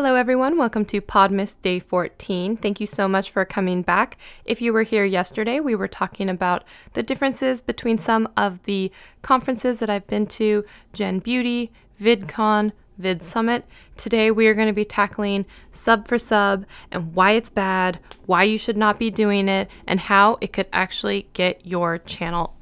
Hello, everyone. Welcome to Podmas Day 14. Thank you so much for coming back. If you were here yesterday, we were talking about the differences between some of the conferences that I've been to Gen Beauty, VidCon, Vid Summit. Today, we are going to be tackling sub for sub and why it's bad, why you should not be doing it, and how it could actually get your channel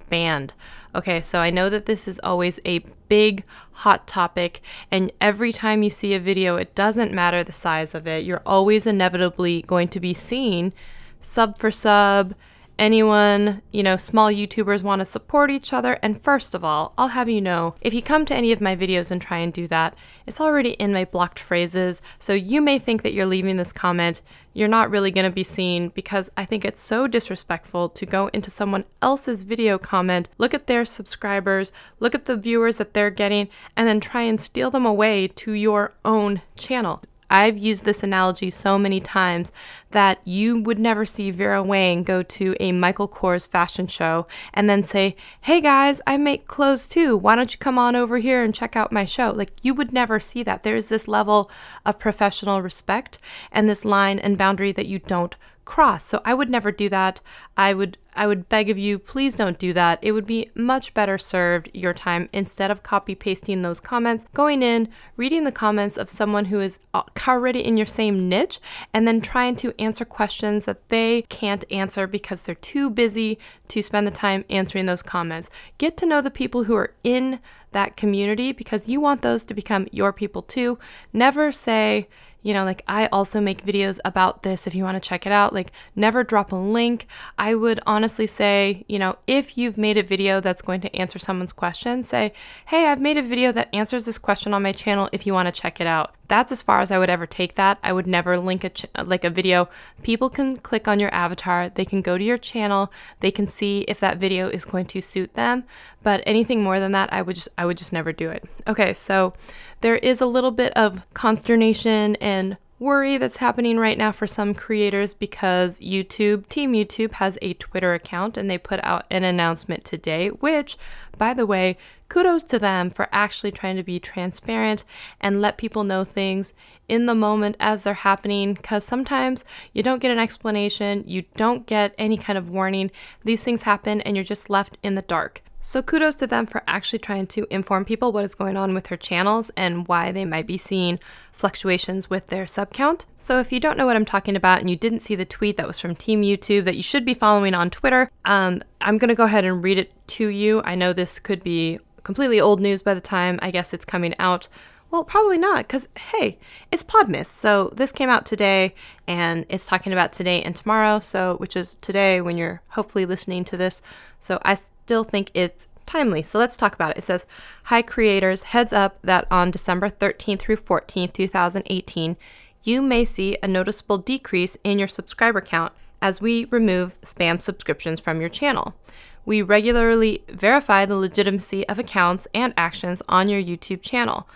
Okay, so I know that this is always a big hot topic, and every time you see a video, it doesn't matter the size of it, you're always inevitably going to be seeing sub for sub, anyone, you know, small YouTubers want to support each other. And first of all, I'll have you know if you come to any of my videos and try and do that, it's already in my blocked phrases. So you may think that you're leaving this comment. You're not really going to be seen because I think it's so disrespectful to go into someone else's video comment, look at their subscribers, look at the viewers that they're getting, and then try and steal them away to your own channel. I've used this analogy so many times that you would never see Vera Wang go to a Michael Kors fashion show and then say, Hey guys, I make clothes too. Why don't you come on over here and check out my show? Like, you would never see that. There's this level of professional respect and this line and boundary that you don't cross. So I would never do that. I would I would beg of you, please don't do that. It would be much better served your time instead of copy pasting those comments, going in, reading the comments of someone who is uh, already in your same niche, and then trying to answer questions that they can't answer because they're too busy to spend the time answering those comments. Get to know the people who are in that community because you want those to become your people too. Never say, you know, like I also make videos about this if you want to check it out. Like, never drop a link. I would honestly say, you know, if you've made a video that's going to answer someone's question, say, hey, I've made a video that answers this question on my channel if you want to check it out. That's as far as I would ever take that. I would never link a ch- like a video. People can click on your avatar, they can go to your channel, they can see if that video is going to suit them. But anything more than that, I would just I would just never do it. Okay, so there is a little bit of consternation and worry that's happening right now for some creators because YouTube, Team YouTube, has a Twitter account and they put out an announcement today, which, by the way, kudos to them for actually trying to be transparent and let people know things in the moment as they're happening because sometimes you don't get an explanation, you don't get any kind of warning. These things happen and you're just left in the dark. So kudos to them for actually trying to inform people what is going on with their channels and why they might be seeing fluctuations with their sub count. So if you don't know what I'm talking about and you didn't see the tweet that was from Team YouTube that you should be following on Twitter, um, I'm going to go ahead and read it to you. I know this could be completely old news by the time I guess it's coming out. Well, probably not, because hey, it's Podmas. So this came out today, and it's talking about today and tomorrow. So, which is today when you're hopefully listening to this. So I still think it's timely. So let's talk about it. It says, Hi, creators, heads up that on December 13th through 14th, 2018, you may see a noticeable decrease in your subscriber count as we remove spam subscriptions from your channel. We regularly verify the legitimacy of accounts and actions on your YouTube channel.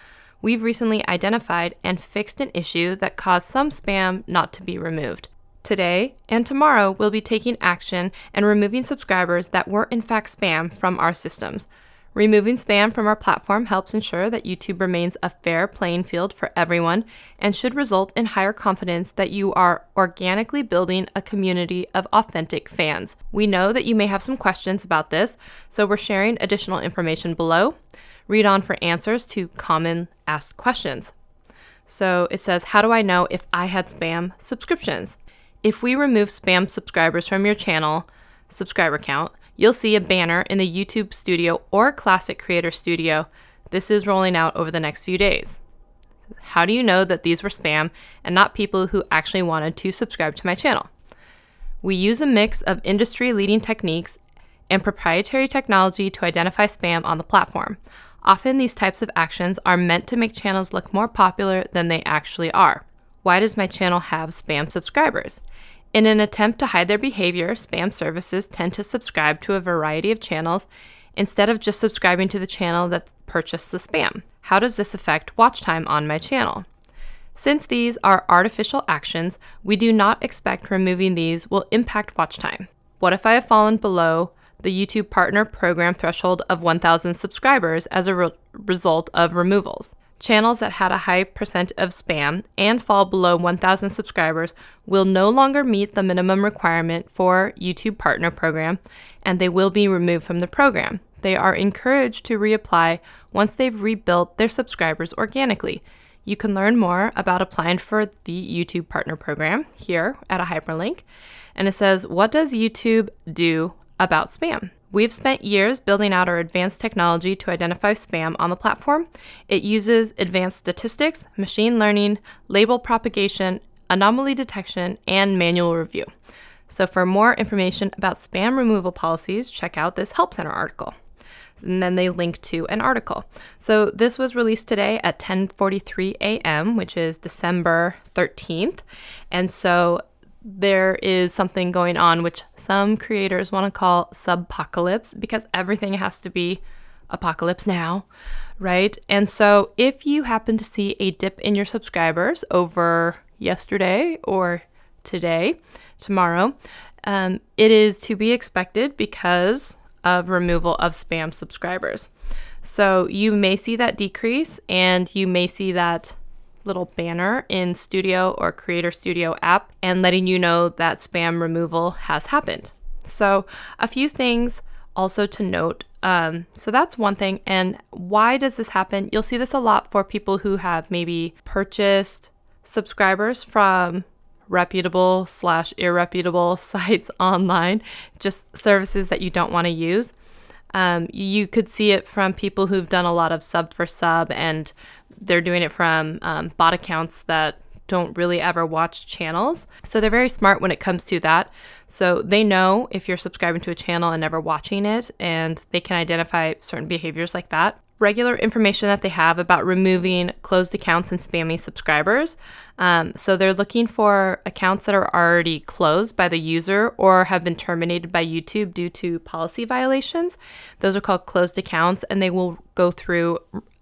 We've recently identified and fixed an issue that caused some spam not to be removed. Today and tomorrow, we'll be taking action and removing subscribers that were in fact spam from our systems. Removing spam from our platform helps ensure that YouTube remains a fair playing field for everyone and should result in higher confidence that you are organically building a community of authentic fans. We know that you may have some questions about this, so we're sharing additional information below. Read on for answers to common asked questions. So it says, How do I know if I had spam subscriptions? If we remove spam subscribers from your channel subscriber count, you'll see a banner in the YouTube Studio or Classic Creator Studio. This is rolling out over the next few days. How do you know that these were spam and not people who actually wanted to subscribe to my channel? We use a mix of industry leading techniques and proprietary technology to identify spam on the platform. Often, these types of actions are meant to make channels look more popular than they actually are. Why does my channel have spam subscribers? In an attempt to hide their behavior, spam services tend to subscribe to a variety of channels instead of just subscribing to the channel that purchased the spam. How does this affect watch time on my channel? Since these are artificial actions, we do not expect removing these will impact watch time. What if I have fallen below the YouTube Partner Program threshold of 1,000 subscribers as a re- result of removals? Channels that had a high percent of spam and fall below 1,000 subscribers will no longer meet the minimum requirement for YouTube Partner Program, and they will be removed from the program. They are encouraged to reapply once they've rebuilt their subscribers organically. You can learn more about applying for the YouTube Partner Program here at a hyperlink. And it says, What does YouTube do about spam? We've spent years building out our advanced technology to identify spam on the platform. It uses advanced statistics, machine learning, label propagation, anomaly detection, and manual review. So, for more information about spam removal policies, check out this Help Center article. And then they link to an article. So this was released today at 10:43 a.m., which is December 13th. And so there is something going on which some creators want to call subpocalypse because everything has to be apocalypse now, right? And so if you happen to see a dip in your subscribers over yesterday or today, tomorrow, um, it is to be expected because of removal of spam subscribers. So you may see that decrease and you may see that little banner in Studio or Creator Studio app and letting you know that spam removal has happened. So, a few things also to note. Um, so, that's one thing. And why does this happen? You'll see this a lot for people who have maybe purchased subscribers from reputable slash irreputable sites online, just services that you don't want to use. Um, you could see it from people who've done a lot of sub for sub, and they're doing it from um, bot accounts that don't really ever watch channels. So they're very smart when it comes to that. So they know if you're subscribing to a channel and never watching it, and they can identify certain behaviors like that regular information that they have about removing closed accounts and spammy subscribers. Um, so they're looking for accounts that are already closed by the user or have been terminated by YouTube due to policy violations. Those are called closed accounts, and they will go through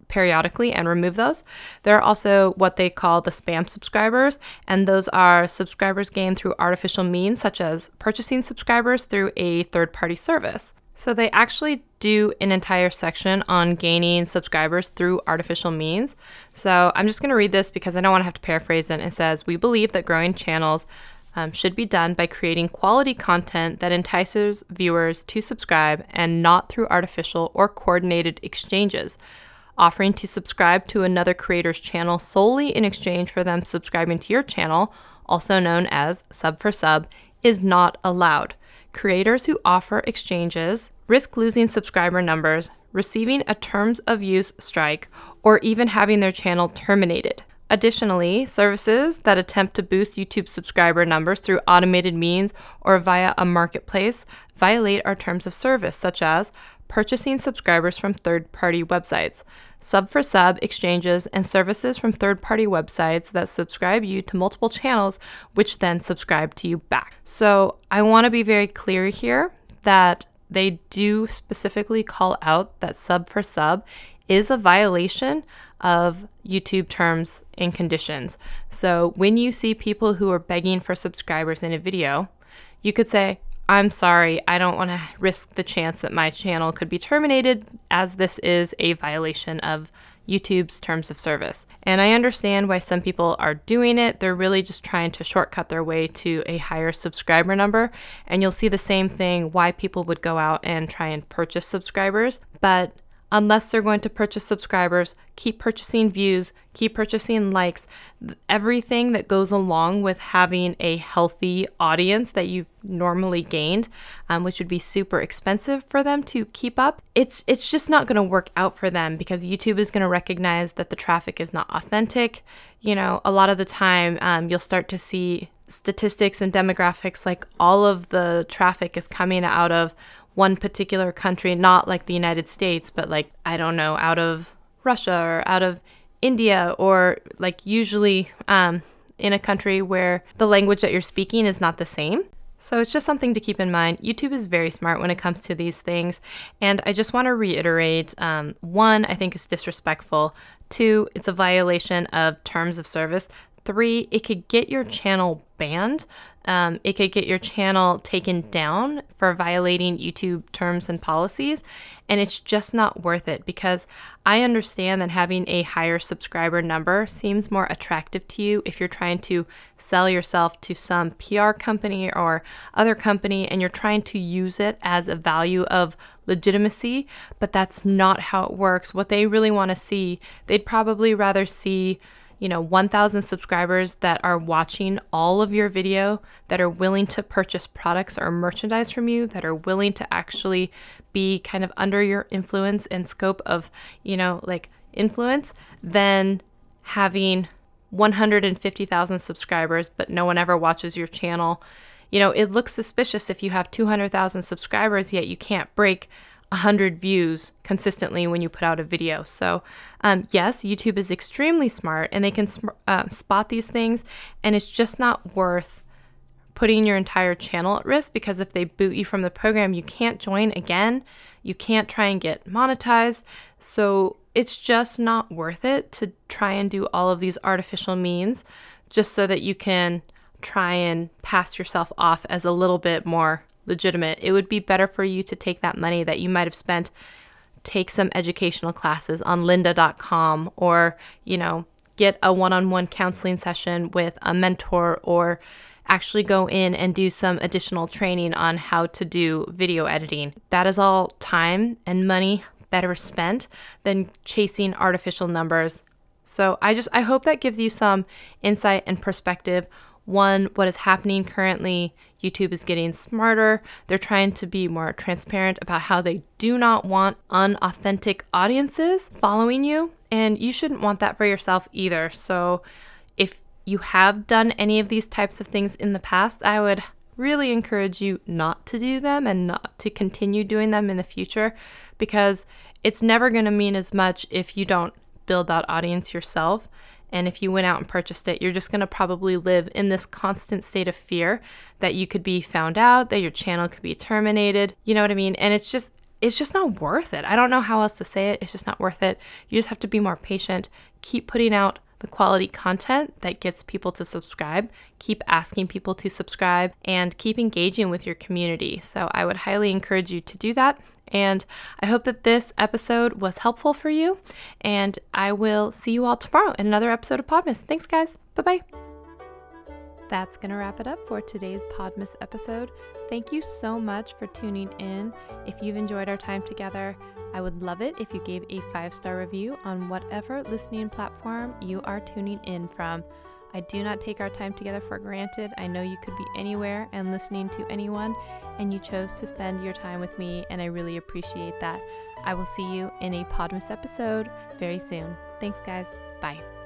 periodically and remove those. There are also what they call the spam subscribers, and those are subscribers gained through artificial means, such as purchasing subscribers through a third party service. So they actually do an entire section on gaining subscribers through artificial means. So I'm just going to read this because I don't want to have to paraphrase it. It says, We believe that growing channels um, should be done by creating quality content that entices viewers to subscribe and not through artificial or coordinated exchanges. Offering to subscribe to another creator's channel solely in exchange for them subscribing to your channel, also known as sub for sub, is not allowed creators who offer exchanges risk losing subscriber numbers, receiving a terms of use strike, or even having their channel terminated. Additionally, services that attempt to boost YouTube subscriber numbers through automated means or via a marketplace violate our terms of service, such as purchasing subscribers from third party websites, sub for sub exchanges, and services from third party websites that subscribe you to multiple channels, which then subscribe to you back. So I want to be very clear here that they do specifically call out that sub for sub is a violation of YouTube terms and conditions. So when you see people who are begging for subscribers in a video, you could say, I'm sorry, I don't want to risk the chance that my channel could be terminated, as this is a violation of YouTube's terms of service. And I understand why some people are doing it. They're really just trying to shortcut their way to a higher subscriber number. And you'll see the same thing why people would go out and try and purchase subscribers. But unless they're going to purchase subscribers, keep purchasing views, keep purchasing likes, everything that goes along with having a healthy audience that you've normally gained, um, which would be super expensive for them to keep up. It's it's just not going to work out for them because YouTube is going to recognize that the traffic is not authentic. You know, a lot of the time um, you'll start to see statistics and demographics like all of the traffic is coming out of one particular country, not like the United States, but like, I don't know, out of Russia or out of India, or like usually um, in a country where the language that you're speaking is not the same. So it's just something to keep in mind. YouTube is very smart when it comes to these things. And I just want to reiterate um, one, I think it's disrespectful. Two, it's a violation of terms of service. Three, it could get your channel banned. Um, it could get your channel taken down for violating YouTube terms and policies. And it's just not worth it because I understand that having a higher subscriber number seems more attractive to you if you're trying to sell yourself to some PR company or other company and you're trying to use it as a value of legitimacy. But that's not how it works. What they really want to see, they'd probably rather see you know 1000 subscribers that are watching all of your video that are willing to purchase products or merchandise from you that are willing to actually be kind of under your influence and scope of you know like influence then having 150,000 subscribers but no one ever watches your channel you know it looks suspicious if you have 200,000 subscribers yet you can't break 100 views consistently when you put out a video. So, um, yes, YouTube is extremely smart and they can uh, spot these things, and it's just not worth putting your entire channel at risk because if they boot you from the program, you can't join again. You can't try and get monetized. So, it's just not worth it to try and do all of these artificial means just so that you can try and pass yourself off as a little bit more legitimate. It would be better for you to take that money that you might have spent, take some educational classes on lynda.com or, you know, get a one on one counseling session with a mentor or actually go in and do some additional training on how to do video editing. That is all time and money better spent than chasing artificial numbers. So I just I hope that gives you some insight and perspective one, what is happening currently. YouTube is getting smarter. They're trying to be more transparent about how they do not want unauthentic audiences following you. And you shouldn't want that for yourself either. So if you have done any of these types of things in the past, I would really encourage you not to do them and not to continue doing them in the future because it's never going to mean as much if you don't build that audience yourself. And if you went out and purchased it, you're just going to probably live in this constant state of fear that you could be found out, that your channel could be terminated. You know what I mean? And it's just, it's just not worth it. I don't know how else to say it. It's just not worth it. You just have to be more patient, keep putting out the quality content that gets people to subscribe, keep asking people to subscribe, and keep engaging with your community. So I would highly encourage you to do that. And I hope that this episode was helpful for you. And I will see you all tomorrow in another episode of Podmas. Thanks, guys. Bye bye. That's going to wrap it up for today's Podmas episode. Thank you so much for tuning in. If you've enjoyed our time together, I would love it if you gave a five star review on whatever listening platform you are tuning in from. I do not take our time together for granted. I know you could be anywhere and listening to anyone, and you chose to spend your time with me, and I really appreciate that. I will see you in a Podmas episode very soon. Thanks, guys. Bye.